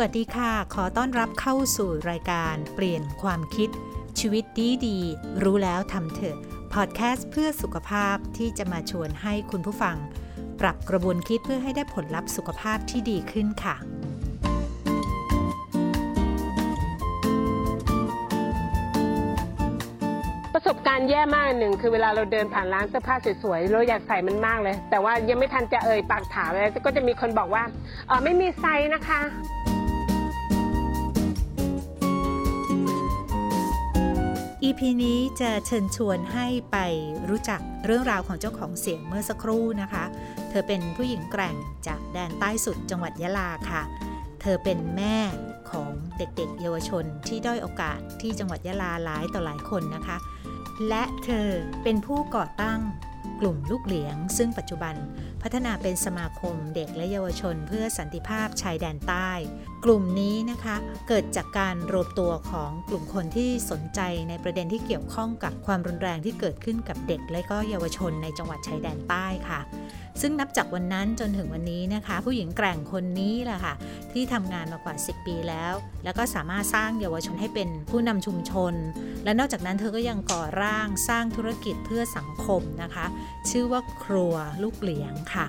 วัสดีค่ะ ขอต้อนรับเข้าสู่รายการเปลี่ยนความคิด ชีวิตดีดี รู้แล้วทำเถอะ พอดแคสต์เพื่อสุขภาพที่จะมาชวนให้คุณผู้ฟัง ปรับกระบวนคิดเพื่อให้ได้ผลลัพธ์สุขภาพที่ดีขึ้นค่ะ ประสบการณ์แย่มากหนึ่งคือเวลาเราเดินผ่านร้านเสื้อผ้าสวยๆเราอยากใส่มันมากเลย แต่ว่ายังไม่ทันจะเอ่ยปากถามเลยก็จะมีคนบอกว่าเออไม่มีไซส์นะคะ EP นี้จะเชิญชวนให้ไปรู้จักเรื่องราวของเจ้าของเสียงเมื่อสักครู่นะคะ เธอเป็นผู้หญิงแกร่งจากแดนใต้สุดจังหวัดยะลาค่ะ เธอเป็นแม่ของเด็กๆ เยาวชนที่ด้อยโอกาสที่จังหวัดยะลาหลายต่อหลายคนนะคะ และเธอเป็นผู้ก่อตั้งกลุ่มลูกเหลียง ซึ่งปัจจุบันพัฒนาเป็นสมาคมเด็กและเยาวชนเพื่อสันติภาพชายแดนใต้กลุ่มนี้นะคะเกิดจากการรวมตัวของกลุ่มคนที่สนใจในประเด็นที่เกี่ยวข้องกับความรุนแรงที่เกิดขึ้นกับเด็ก และก็เยาวชนในจังหวัดชายแดนใต้ค่ะ ซึ่งนับจากวันนั้นจนถึงวันนี้นะคะ ผู้หญิงแกร่งคนนี้แหละค่ะ ที่ทำงานมากว่า 10 ปีแล้ว แล้วก็สามารถสร้างเยาวชนให้เป็นผู้นำชุมชน และนอกจากนั้นเธอก็ยังก่อร่างสร้างธุรกิจเพื่อสังคมนะคะ ชื่อว่าครัวลูกเหลียงค่ะ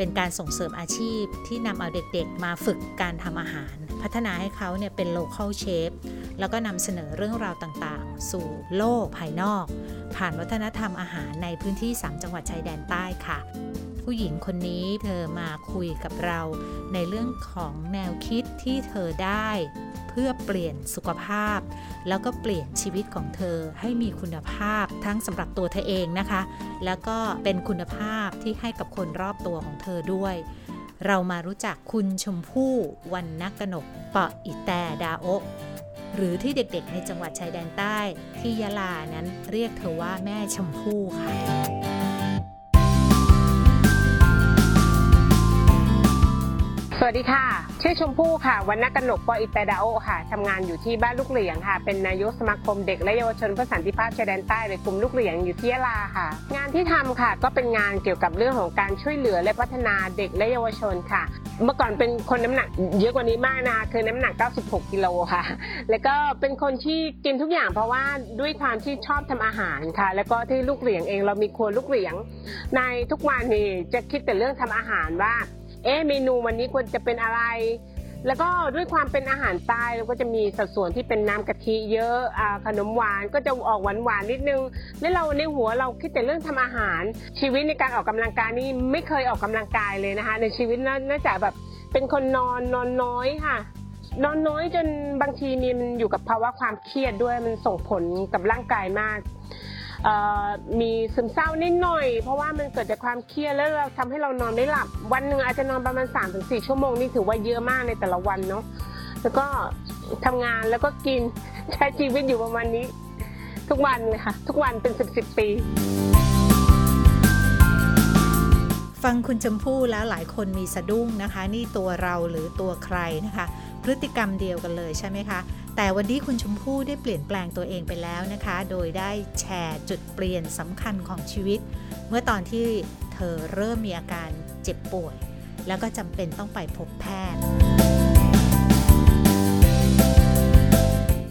เป็นการส่งเสริมอาชีพที่นำเอาเด็กๆ มาฝึกการทำอาหาร พัฒนาให้เขาเนี่ยเป็น local chef แล้วก็นำเสนอเรื่องราวต่างๆ สู่โลกภายนอก ผ่านวัฒนธรรมอาหารในพื้นที่ 3 จังหวัดชายแดนใต้ค่ะ ผู้หญิงคนนี้เธอมาคุยกับเราในเรื่องของแนวคิด ที่เธอได้ เพื่อเปลี่ยนสุขภาพ แล้วก็เปลี่ยนชีวิตของเธอให้มีคุณภาพทั้งสำหรับตัวเธอเองนะคะ แล้วก็เป็นคุณภาพที่ให้กับคนรอบตัวของเธอด้วย เรามารู้จักคุณชมพู่วันนักกนกเปาะอิแตดาโอหรือที่เด็กๆในจังหวัดชายแดนใต้ ที่ยะลานั้นเรียกเธอว่าแม่ชมพู่ค่ะ สวัสดีค่ะ ชื่อชมพู่ค่ะวันนักกนกปออิตาดาโอค่ะทำงานอยู่ที่บ้านลูกเหลียงค่ะ เป็นนายกสมาคมเด็กและเยาวชนเพื่อสันติภาพชายแดนใต้หรือกลุ่มลูกเหลียงอยู่ที่ยะลาค่ะ งานที่ทำค่ะ ก็เป็นงานเกี่ยวกับเรื่องของการช่วยเหลือและพัฒนาเด็กและเยาวชนค่ะ เมื่อก่อนเป็นคนน้ำหนักเยอะกว่านี้มากนะคะคือน้ำหนัก 96 กิโลค่ะ แล้วก็เป็นคนที่กินทุกอย่างเพราะว่าด้วยความที่ชอบทำอาหารค่ะ แล้วก็ที่ลูกเหลียงเองเรามีครัวลูกเหลียง ในทุกวันนี่จะคิดแต่เรื่องทำอาหารว่า เอ๊ะเมนูวันนี้ควรจะเป็นอะไร แล้วก็ด้วยความเป็นอาหารใต้เราก็จะมีสัดส่วนที่เป็นน้ำกะทิเยอะอาขนมหวานก็จะออกหวานหวานนิดนึง แล้วเราในหัวเราคิดแต่เรื่องทำอาหาร ชีวิตในการออกกำลังกายนี่ไม่เคยออกกำลังกายเลยนะคะ ในชีวิตน่าน่าจะแบบเป็นคนนอนนอนน้อยค่ะนอนน้อยจนบางทีมีมันอยู่กับภาวะความเครียดด้วยมันส่งผลกับร่างกายมาก มีซึมเศร้านิดหน่อย เพราะว่ามันเกิดจากความเครียดแล้วเราทำให้เรานอนไม่หลับ วันหนึ่งอาจจะนอนประมาณ3าถึงสชั่วโมงนี่ถือว่าเยอะมากในแต่ละวันเนาะแล้วก็ทำงานแล้วก็กินใช้ชีวิตอยู่ประมาณนี้ ทุกวันเลยค่ะ ทุกวันเป็นสิบสิบปี ฟังคุณชมพู่แล้วหลายคนมีสะดุ้งนะคะ นี่ตัวเราหรือตัวใครนะคะ พฤติกรรมเดียวกันเลยใช่ไหมคะ แต่วันนี้คุณชมพู่ได้เปลี่ยนแปลงตัวเองไปแล้วนะคะ โดยได้แชร์จุดเปลี่ยนสำคัญของชีวิต เมื่อตอนที่เธอเริ่มมีอาการเจ็บป่วย แล้วก็จำเป็นต้องไปพบแพทย์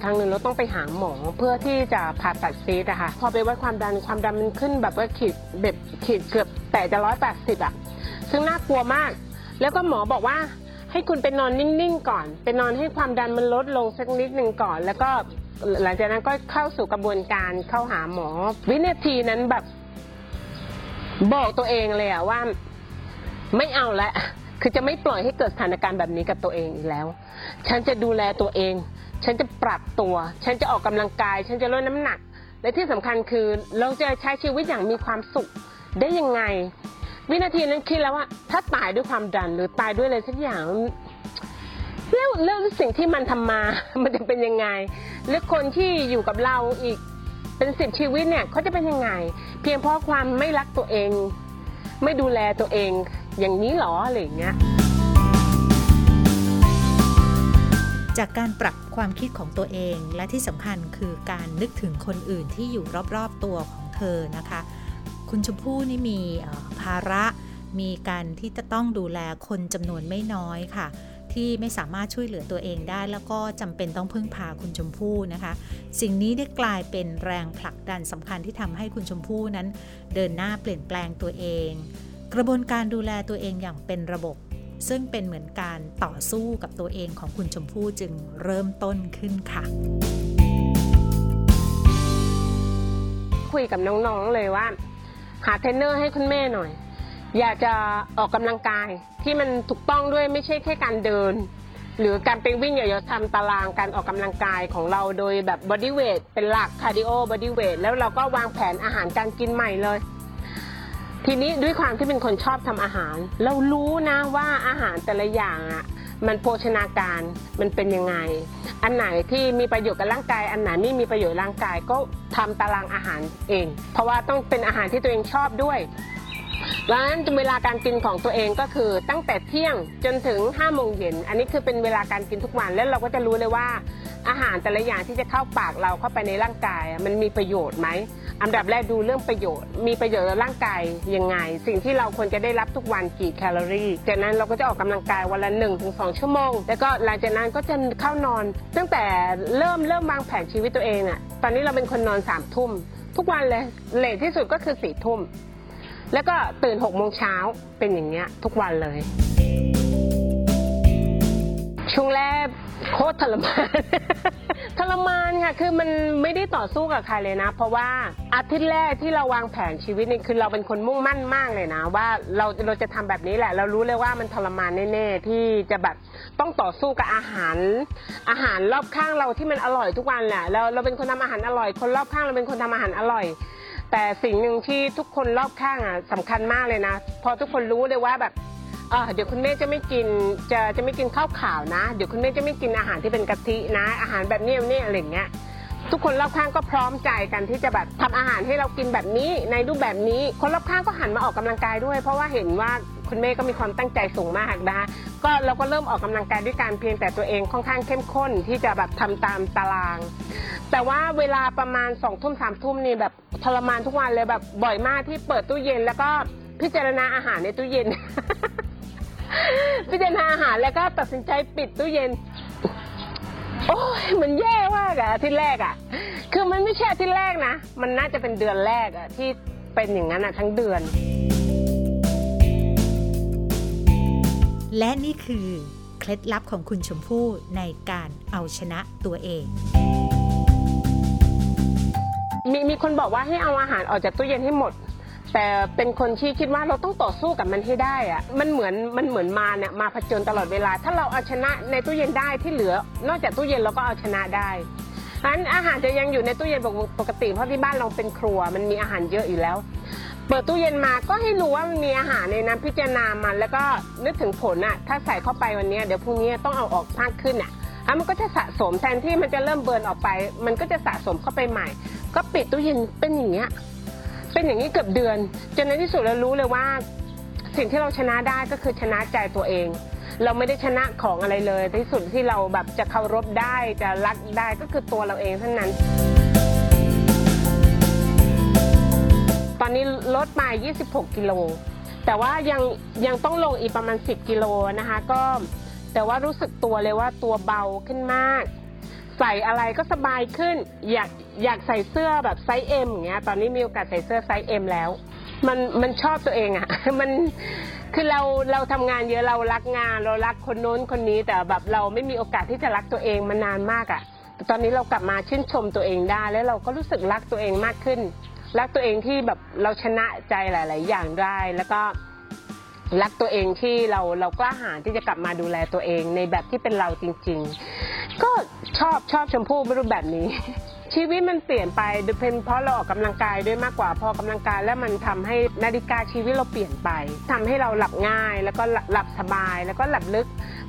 ครั้งหนึ่งเราต้องไปหาหมอเพื่อที่จะผ่าตัดซีสอะค่ะ พอไปวัดความดันความดันมันขึ้นแบบว่าขีดแบบขีดเกือบแต่จะร้อยแปดสิบอะซึ่งน่ากลัวมาก แล้วก็หมอบอกว่า ให้คุณไปนอนนิ่งๆก่อน ไปนอนให้ความดันมันลดลงสักนิดหนึ่งก่อน แล้วก็หลังจากนั้นก็เข้าสู่กระบวนการเข้าหาหมอ วินาทีนั้นแบบ บอกตัวเองเลยอะว่า ไม่เอาละคือจะไม่ปล่อยให้เกิดสถานการณ์แบบนี้กับตัวเองอีกแล้ว ฉันจะดูแลตัวเอง ฉันจะปรับตัว ฉันจะออกกำลังกาย ฉันจะลดน้ำหนัก และที่สำคัญคือเราจะใช้ชีวิตอย่างมีความสุขได้ยังไง วินาทีนั้นคิดแล้วว่า ถ้าตายด้วยความดันหรือตายด้วยอะไรสักอย่างแล้วแล้วสิ่งที่มันทำมา มันจะเป็นยังไง หรือคนที่อยู่กับเราอีกเป็นสิบชีวิตเนี่ยเขาจะเป็นยังไง เพียงเพราะความไม่รักตัวเอง ไม่ดูแลตัวเอง อย่างนี้หรออะไรอย่างเงี้ยจากการปรับความคิดของตัวเองและที่สำคัญคือการนึกถึงคนอื่นที่อยู่รอบๆตัวของเธอนะคะ คุณชมพู่นี่มีภาระ มีการที่จะต้องดูแลคนจำนวนไม่น้อยค่ะ ที่ไม่สามารถช่วยเหลือตัวเองได้ แล้วก็จำเป็นต้องพึ่งพาคุณชมพู่นะคะ สิ่งนี้ได้กลายเป็นแรงผลักดันสำคัญที่ทำให้คุณชมพู่นั้น เดินหน้าเปลี่ยนแปลงตัวเอง กระบวนการดูแลตัวเองอย่างเป็นระบบ ซึ่งเป็นเหมือนการต่อสู้กับตัวเองของคุณชมพู่จึงเริ่มต้นขึ้นค่ะคุยกับน้องๆเลยว่า หาเทรนเนอร์ให้คุณแม่หน่อย อยากจะออกกำลังกายที่มันถูกต้องด้วยไม่ใช่แค่การเดิน หรือการไปวิ่งอยากจะทำตารางการออกกำลังกายของเราโดยแบบ bodyweight เป็นหลัก cardio bodyweight แล้วเราก็วางแผนอาหารการกินใหม่เลย ทีนี้ด้วยความที่เป็นคนชอบทำอาหาร เรารู้นะว่าอาหารแต่ละอย่างอะ มันโภชนาการมันเป็นยังไง อันไหนที่มีประโยชน์กับร่างกาย อันไหนไม่มีประโยชน์ร่างกายก็ทำตารางอาหารเอง เพราะว่าต้องเป็นอาหารที่ตัวเองชอบด้วยดังนั้นเวลาการกินของตัวเองก็คือตั้งแต่เที่ยงจนถึง5้าโมงเย็น อันนี้คือเป็นเวลาการกินทุกวันแล้วเราก็จะรู้เลยว่า อาหารแต่ละอย่างที่จะเข้าปากเราเข้าไปในร่างกาย มันมีประโยชน์ไหมอันดับแรกดูเรื่องประโยชน์ มีประโยชน์กับร่างกายยังไง สิ่งที่เราควรจะได้รับทุกวันกี่แคลอรี่ จากนั้นเราก็จะออกกำลังกายวันละ1นถึงสชั่วโมง แล้วก็หลังจากนั้นก็จะเข้านอน ตั้งแต่เริ่มเริ่มวางแผนชีวิตตัวเองอะตอนนี้เราเป็นคนนอนสามทุ่มทุกวันเลยเลทที่สุดก็คือสี่ทุ่มแล้วก็ตื่นหกโมงเช้าเป็นอย่างเงี้ยทุกวันเลยช่วงแรก โคตรทรมาน ทรมานค่ะ คือมันไม่ได้ต่อสู้กับใครเลยนะ เพราะว่าอาทิตย์แรกที่เราวางแผนชีวิตนี่คือเราเป็นคนมุ่งมั่นมากเลยนะ ว่าเราเราจะทำแบบนี้แหละ เรารู้เลยว่ามันทรมานแน่ๆที่จะแบบต้องต่อสู้กับอาหาร อาหารรอบข้างเราที่มันอร่อยทุกวันแหละเราเราเป็นคนทำอาหารอร่อย คนรอบข้างเราเป็นคนทำอาหารอร่อย แต่สิ่งหนึ่งที่ทุกคนรอบข้างอะสำคัญมากเลยนะ พอทุกคนรู้เลยว่าแบบ ออเดี๋ยวคุณแม่จะไม่กินจะจะไม่กินข้าวขาวนะ เดี๋ยวคุณแม่จะไม่กินอาหารที่เป็นกะทินะ อาหารแบบเนี้ยเนี่อะไรอย่างเงี้ยทุกคนรอบข้างก็พร้อมใจกันที่จะแบบทำอาหารให้เรากินแบบนี้ในรูปแบบนี้ คนรอบข้างก็หันมาออกกำลังกายด้วย เพราะว่าเห็นว่าคุณแม่ก็มีความตั้งใจสูงมากนะคะก็เราก็เริ่มออกกำลังกายด้วยการเพียงแต่ตัวเองค่อนข้างเข้มข้นที่จะแบบทำตามตาราง แต่ว่าเวลาประมาณสองทุ่มสามทุ่มนี่แบบทรมานทุกวันเลยแบบบ่อยมากที่เปิดตู้เย็น แล้วก็พิจารณาอาหารในตู้เย็น พิจารณาอาหารแล้วก็ตัดสินใจปิดตู้เย็น โอ้ยมันแย่มากอะอาทิตย์แรกอะคือมันไม่ใช่อาทิตย์แรกนะ มันน่าจะเป็นเดือนแรกอะที่เป็นอย่างนั้นอะทั้งเดือน และนี่คือเคล็ดลับของคุณชมพู่ในการเอาชนะตัวเอง มีมีคนบอกว่าให้เอาอาหารออกจากตู้เย็นให้หมด แต่เป็นคนที่คิดว่าเราต้องต่อสู้กับมันให้ได้อะมันเหมือนมันเหมือนมาเนี่ยมาผจญตลอดเวลา ถ้าเราเอาชนะในตู้เย็นได้ที่เหลือ นอกจากตู้เย็นเราก็เอาชนะได้ฉะนั้นอาหารจะยังอยู่ในตู้เย็นปกติเพราะที่บ้านเราเป็นครัวมันมีอาหารเยอะอยู่แล้ว เปิดตู้เย็นมาก็ให้รู้ว่ามันมีอาหารในนั้นพิจารณามัน แล้วก็นึกถึงผลอะถ้าใส่เข้าไปวันนี้เดี๋ยวพรุ่งนี้ต้องเอาออกมากขึ้นอะอะมันก็จะสะสมแทนที่มันจะเริ่มเบิร์นออกไป มันก็จะสะสมเข้าไปใหม่ ก็ปิดตู้เย็นเป็นอย่างเงี้ย เป็นอย่างนี้เกือบเดือน จนในที่สุดเรารู้เลยว่า สิ่งที่เราชนะได้ก็คือชนะใจตัวเอง เราไม่ได้ชนะของอะไรเลยที่สุดที่เราแบบจะเคารพได้จะรักได้ก็คือตัวเราเองเท่านั้น ตอนนี้ลดมา 26 กิโล แต่ว่ายังยังต้องลงอีกประมาณ 10 กิโลนะคะ ก็แต่ว่ารู้สึกตัวเลยว่าตัวเบาขึ้นมาก ใส่อะไรก็สบายขึ้น อยากอยากใส่เสื้อแบบไซส์ M อย่างเงี้ยตอนนี้มีโอกาสใส่เสื้อไซส์ M แล้ว มันมันชอบตัวเองอะมันคือเราเราทำงานเยอะเรารักงาน เรารักคนโน้นคนนี้แต่แบบเราไม่มีโอกาสที่จะรักตัวเองมานานมากอะแต่ตอนนี้เรากลับมาชื่นชมตัวเองได้ แล้วเราก็รู้สึกรักตัวเองมากขึ้น รักตัวเองที่แบบเราชนะใจหลาย ๆ อย่างได้แล้วก็ รักตัวเองที่เราเรากล้าหาญที่จะกลับมาดูแลตัวเองในแบบที่เป็นเราจริง ๆ ก็ชอบชอบชมพู่ไม่รูปแบบนี้ ชีวิตมันเปลี่ยนไปดูเป็นเพราะเราออกกำลังกายด้วยมากกว่าพอกำลังกายแล้วมันทำให้นาฬิกาชีวิตเราเปลี่ยนไปทำให้เราหลับง่าย แล้วก็หลับสบายแล้วก็หลับลึก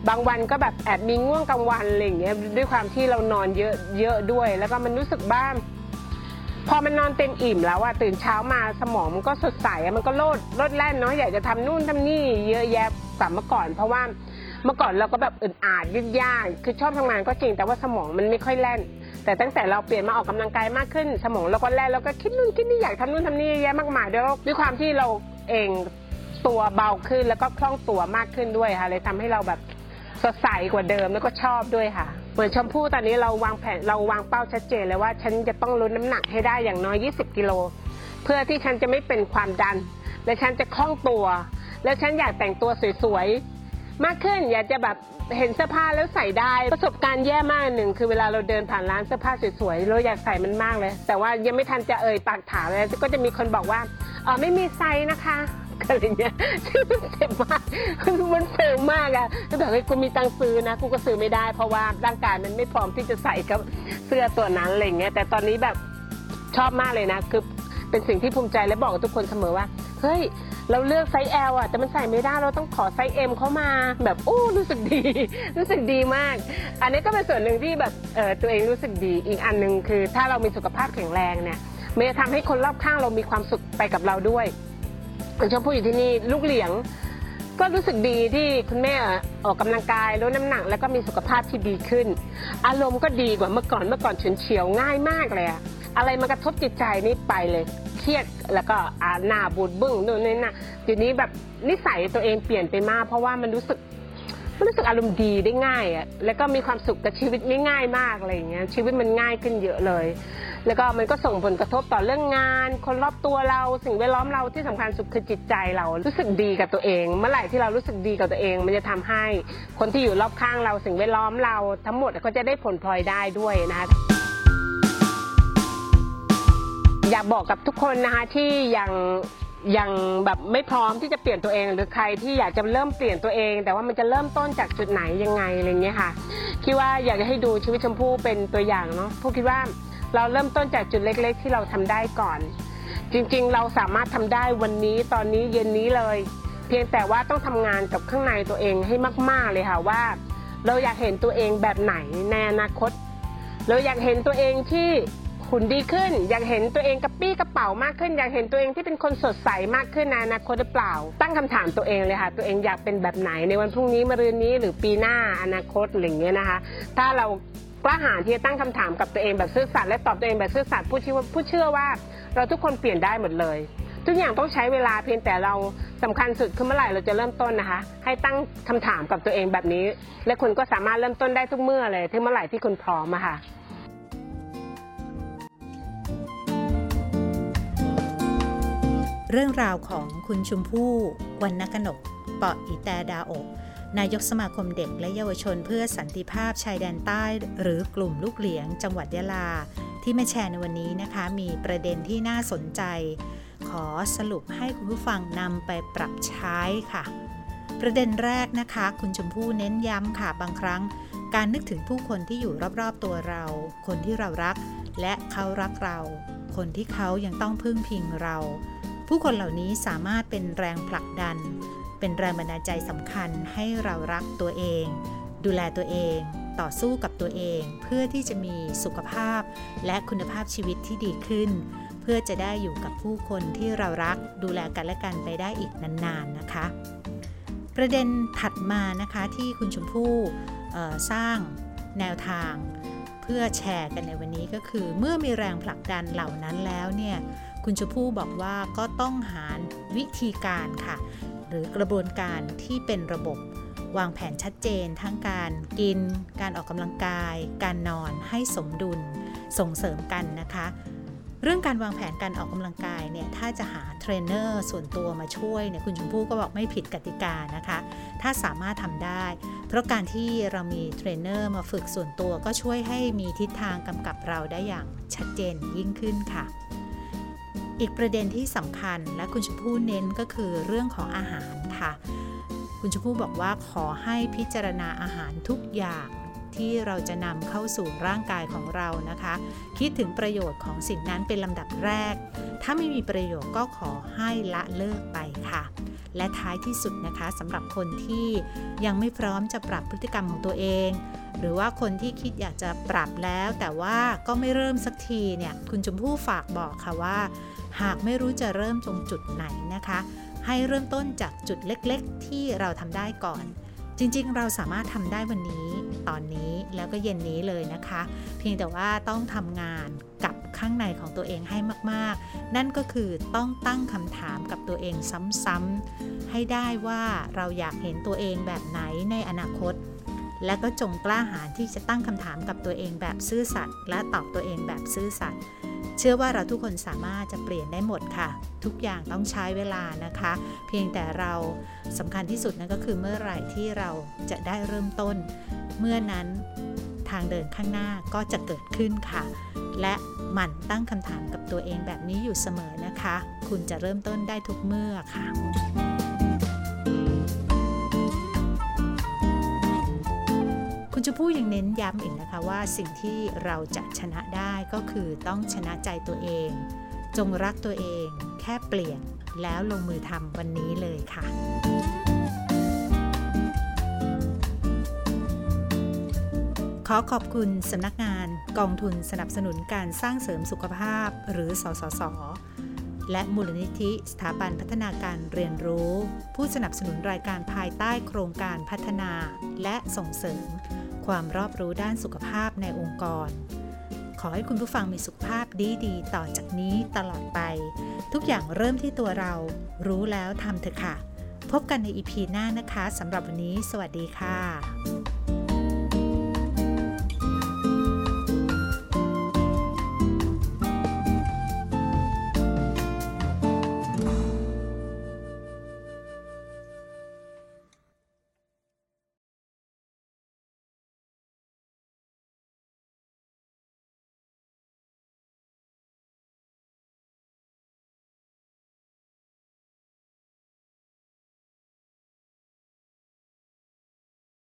บางวันก็แบบแอบมีง่วงกลางวันอะไรอย่างเงี้ยด้วยความที่เรานอนเยอะเยอะด้วย แล้วก็มันรู้สึกบ้าง พอมันนอนเต็มอิ่มแล้วอะตื่นเช้ามาสมองมันก็สดใสมันก็โลดโลดแล่นเนาะอยากจะทำนู่นทำนี่เยอะแยะกว่าเมื่อก่อน เพราะว่าเมื่อก่อนเราก็แบบอึดอัดยืดยากคือชอบทำงานก็จริงแต่ว่าสมองมันไม่ค่อยแล่น แต่ตั้งแต่เราเปลี่ยนมาออกกำลังกายมากขึ้น สมองเราก็แล่นแล้วก็คิดนู่นคิดนี่อยากทำนู่นทำนี่เยอะแยะมากมายด้วยด้วยความที่เราเองตัวเบาขึ้นแล้วก็คล่องตัวมากขึ้นด้วยค่ะเลยทำให้เราแบบสดใสกว่าเดิมแล้วก็ชอบด้วยค่ะ มือนชมพู่ตอนนี้เราวางแผนเราวางเป้าชัดเจนเลยว่าฉันจะต้องลดน้ำหนักให้ได้อย่างน้อย 20 กิโล เพื่อที่ฉันจะไม่เป็นความดัน และฉันจะคล่องตัว และฉันอยากแต่งตัวสวย มากขึ้น อยากจะแบบเห็นเสื้อผ้าแล้วใส่ได้ ประสบการณ์แย่มากหนึ่งคือเวลาเราเดินผ่านร้านเสื้อผ้าสวยๆเราอยากใส่มันมากเลย แต่ว่ายังไม่ทันจะเอ่ยปากถามเลยก็จะมีคนบอกว่าเออไม่มีไซส์นะคะอะไรเงี้ยมันเจ็บมากคือมันเฟลมากอะแล้วแบบเฮ้กูมีตังค์ซื้อนะ กูก็ซื้อไม่ได้ เพราะว่าร่างกายมันไม่พร้อมที่จะใส่กับเสื้อตัวนั้นอะไรเงี้ย แต่ตอนนี้แบบชอบมากเลยนะ คือเป็นสิ่งที่ภูมิใจและบอกกับทุกคนเสมอว่า เฮ้ย เราเลือกไซส์ L อะแต่มันใส่ไม่ได้เราต้องขอไซส์ M เข้ามาแบบโอ้รู้สึกดี รู้สึกดีมาก อันนี้ก็เป็นส่วนหนึ่งที่แบบเออตัวเองรู้สึกดีอีกอันหนึ่งคือ ถ้าเรามีสุขภาพแข็งแรงเนี่ยมันจะทำให้คนรอบข้างเรามีความสุขไปกับเราด้วยชมพู่อยู่ที่นี่ลูกเหลียง ก็รู้สึกดีที่คุณแม่ออกกำลังกายลดน้ำหนัก แล้วก็มีสุขภาพที่ดีขึ้น อารมณ์ก็ดีกว่าเมื่อก่อนเมื่อก่อนฉุนเฉียวง่ายมากเลยอะ อะไรมากระทบจิตใจนี่ไปเลยเครียดแล้วก็อาหน้าบูดบึ้งนู่นนี่นะทีนี้แบบนิสัยตัวเองเปลี่ยนไปมาก เพราะว่ามันรู้สึกมันรู้สึกอารมณ์ดีได้ง่ายอะแล้วก็มีความสุขกับชีวิตง่ายมากอะไรอย่างเงี้ยชีวิตมันง่ายขึ้นเยอะเลย แล้วก็มันก็ส่งผลกระทบต่อเรื่องงาน คนรอบตัวเราสิ่งแวดล้อมเราที่สำคัญสุดคือจิตใจเรารู้สึกดีกับตัวเอง เมื่อไหร่ที่เรารู้สึกดีกับตัวเอง มันจะทำให้คนที่อยู่รอบข้างเราสิ่งแวดล้อมเราทั้งหมดก็จะได้ผลพลอยได้ด้วยนะคะ อยากบอกกับทุกคนนะคะที่ยังยังแบบไม่พร้อมที่จะเปลี่ยนตัวเอง หรือใครที่อยากจะเริ่มเปลี่ยนตัวเอง แต่ว่ามันจะเริ่มต้นจากจุดไหนยังไงอะไรเงี้ยค่ะคิดว่าอยากจะให้ดูชีวิตชมพู่เป็นตัวอย่างเนาะผู้คิดว่าเราเริ่มต้นจากจุดเล็ก ๆ ที่เราทำได้ก่อน จริงๆ เราสามารถทำได้วันนี้ตอนนี้เย็นนี้เลย เพียงแต่ว่าต้องทำงานกับข้างในตัวเองให้มาก ๆเลยค่ะว่า เราอยากเห็นตัวเองแบบไหนในอนาคต เราอยากเห็นตัวเองที่ หุ่นดีขึ้น อยากเห็นตัวเองกระปี้กระเป๋ามากขึ้น อยากเห็นตัวเองที่เป็นคนสดใสมากขึ้นในอนาคตหรือเปล่า ตั้งคำถามตัวเองเลยค่ะ ตัวเองอยากเป็นแบบไหนในวันพรุ่งนี้มะรืนนี้หรือปีหน้าอนาคตอะไรอย่างเงี้ยนะคะ ถ้าเรากล้าหาญที่จะตั้งคำถามกับตัวเองแบบซื่อสัตย์และตอบตัวเองแบบซื่อสัตย์ผู้เชื่อผู้เชื่อว่า เราทุกคนเปลี่ยนได้หมดเลย ทุกอย่างต้องใช้เวลาเพียงแต่เราสำคัญสุดคือเมื่อไหร่เราจะเริ่มต้นนะคะ ให้ตั้งคำถามกับตัวเองแบบนี้ และคุณก็สามารถเริ่มต้นได้ทุกเมื่อเลยที่เมื่อไหร่ที่คุณพร้อมอะค่ะ เรื่องราวของคุณชุมพู่วรรณกนกเปาะอิแตดาอกนายกสมาคมเด็กและเยาวชนเพื่อสันติภาพชายแดนใต้ หรือกลุ่มลูกเหลียง จังหวัดยะลา ที่มาแชร์ในวันนี้นะคะ มีประเด็นที่น่าสนใจ ขอสรุปให้คุณผู้ฟังนำไปปรับใช้ค่ะ ประเด็นแรกนะคะ คุณชมพู่เน้นย้ำค่ะบางครั้ง การนึกถึงผู้คนที่อยู่รอบๆตัวเรา คนที่เรารัก และเขารักเรา คนที่เขายังต้องพึ่งพิงเรา ผู้คนเหล่านี้สามารถเป็นแรงผลักดัน เป็นแรงบันดาลใจสำคัญให้เรารักตัวเอง ดูแลตัวเองต่อสู้กับตัวเอง เพื่อที่จะมีสุขภาพ และคุณภาพชีวิตที่ดีขึ้น เพื่อจะได้อยู่กับผู้คนที่เรารักดูแลกันและกันไปได้อีกนานๆนะคะ ประเด็นถัดมานะคะที่คุณชมพู่สร้างแนวทาง เพื่อแชร์กันในวันนี้ก็คือ เมื่อมีแรงผลักดันเหล่านั้นแล้วเนี่ย คุณชมพู่บอกว่าก็ต้องหาวิธีการค่ะ หรือกระบวนการที่เป็นระบบวางแผนชัดเจน ทั้งการกิน การออกกำลังกาย การนอนให้สมดุลส่งเสริมกันนะคะ เรื่องการวางแผนการออกกำลังกายเนี่ยถ้าจะหาเทรนเนอร์ส่วนตัวมาช่วยเนี่ยคุณชมพู่ก็บอกไม่ผิดกติกานะคะ ถ้าสามารถทำได้ เพราะการที่เรามีเทรนเนอร์มาฝึกส่วนตัวก็ช่วยให้มีทิศทางกำกับเราได้อย่างชัดเจนยิ่งขึ้นค่ะ อีกประเด็นที่สำคัญและคุณชมพู่เน้นก็คือเรื่องของอาหารค่ะ คุณชมพู่บอกว่าขอให้พิจารณาอาหารทุกอย่างที่เราจะนำเข้าสู่ร่างกายของเรานะคะ คิดถึงประโยชน์ของสิ่งนั้นเป็นลำดับแรก ถ้าไม่มีประโยชน์ก็ขอให้ละเลิกไปค่ะ และท้ายที่สุดนะคะสำหรับคนที่ยังไม่พร้อมจะปรับพฤติกรรมของตัวเอง หรือว่าคนที่คิดอยากจะปรับแล้ว แต่ว่าก็ไม่เริ่มสักทีเนี่ยคุณชมพู่ฝากบอกค่ะว่า หากไม่รู้จะเริ่มตรงจุดไหนนะคะ ให้เริ่มต้นจากจุดเล็กๆ ที่เราทำได้ก่อน จริงๆ เราสามารถทำได้วันนี้ ตอนนี้แล้วก็เย็นนี้เลยนะคะ เพียงแต่ว่าต้องทำงานกับข้างในของตัวเองให้มากๆ นั่นก็คือต้องตั้งคำถามกับตัวเองซ้ำๆ ให้ได้ว่าเราอยากเห็นตัวเองแบบไหนในอนาคตและก็จงกล้าหาญที่จะตั้งคำถามกับตัวเองแบบซื่อสัตย์และตอบตัวเองแบบซื่อสัตย์ เชื่อว่าเราทุกคนสามารถจะเปลี่ยนได้หมดค่ะ ทุกอย่างต้องใช้เวลานะคะ เพียงแต่เราสำคัญที่สุดนั่นก็คือเมื่อไหร่ที่เราจะได้เริ่มต้น เมื่อนั้นทางเดินข้างหน้าก็จะเกิดขึ้นค่ะ และหมั่นตั้งคำถามกับตัวเองแบบนี้อยู่เสมอนะคะ คุณจะเริ่มต้นได้ทุกเมื่อค่ะ คุณชมพู่ยังเน้นย้ำอีกนะคะว่าสิ่งที่เราจะชนะได้ก็คือต้องชนะใจตัวเอง จงรักตัวเอง แค่เปลี่ยนแล้วลงมือทำวันนี้เลยค่ะขอขอบคุณสำนักงานกองทุนสนับสนุนการสร้างเสริมสุขภาพหรือสสส และมูลนิธิสถาบันพัฒนาการเรียนรู้ ผู้สนับสนุนรายการภายใต้โครงการพัฒนาและส่งเสริม ความรอบรู้ด้านสุขภาพในองค์กร ขอให้คุณผู้ฟังมีสุขภาพดีๆ ต่อจากนี้ตลอดไป ทุกอย่างเริ่มที่ตัวเรา รู้แล้วทำเถอะค่ะ พบกันในอีพีหน้านะคะสำหรับวันนี้ สวัสดีค่ะ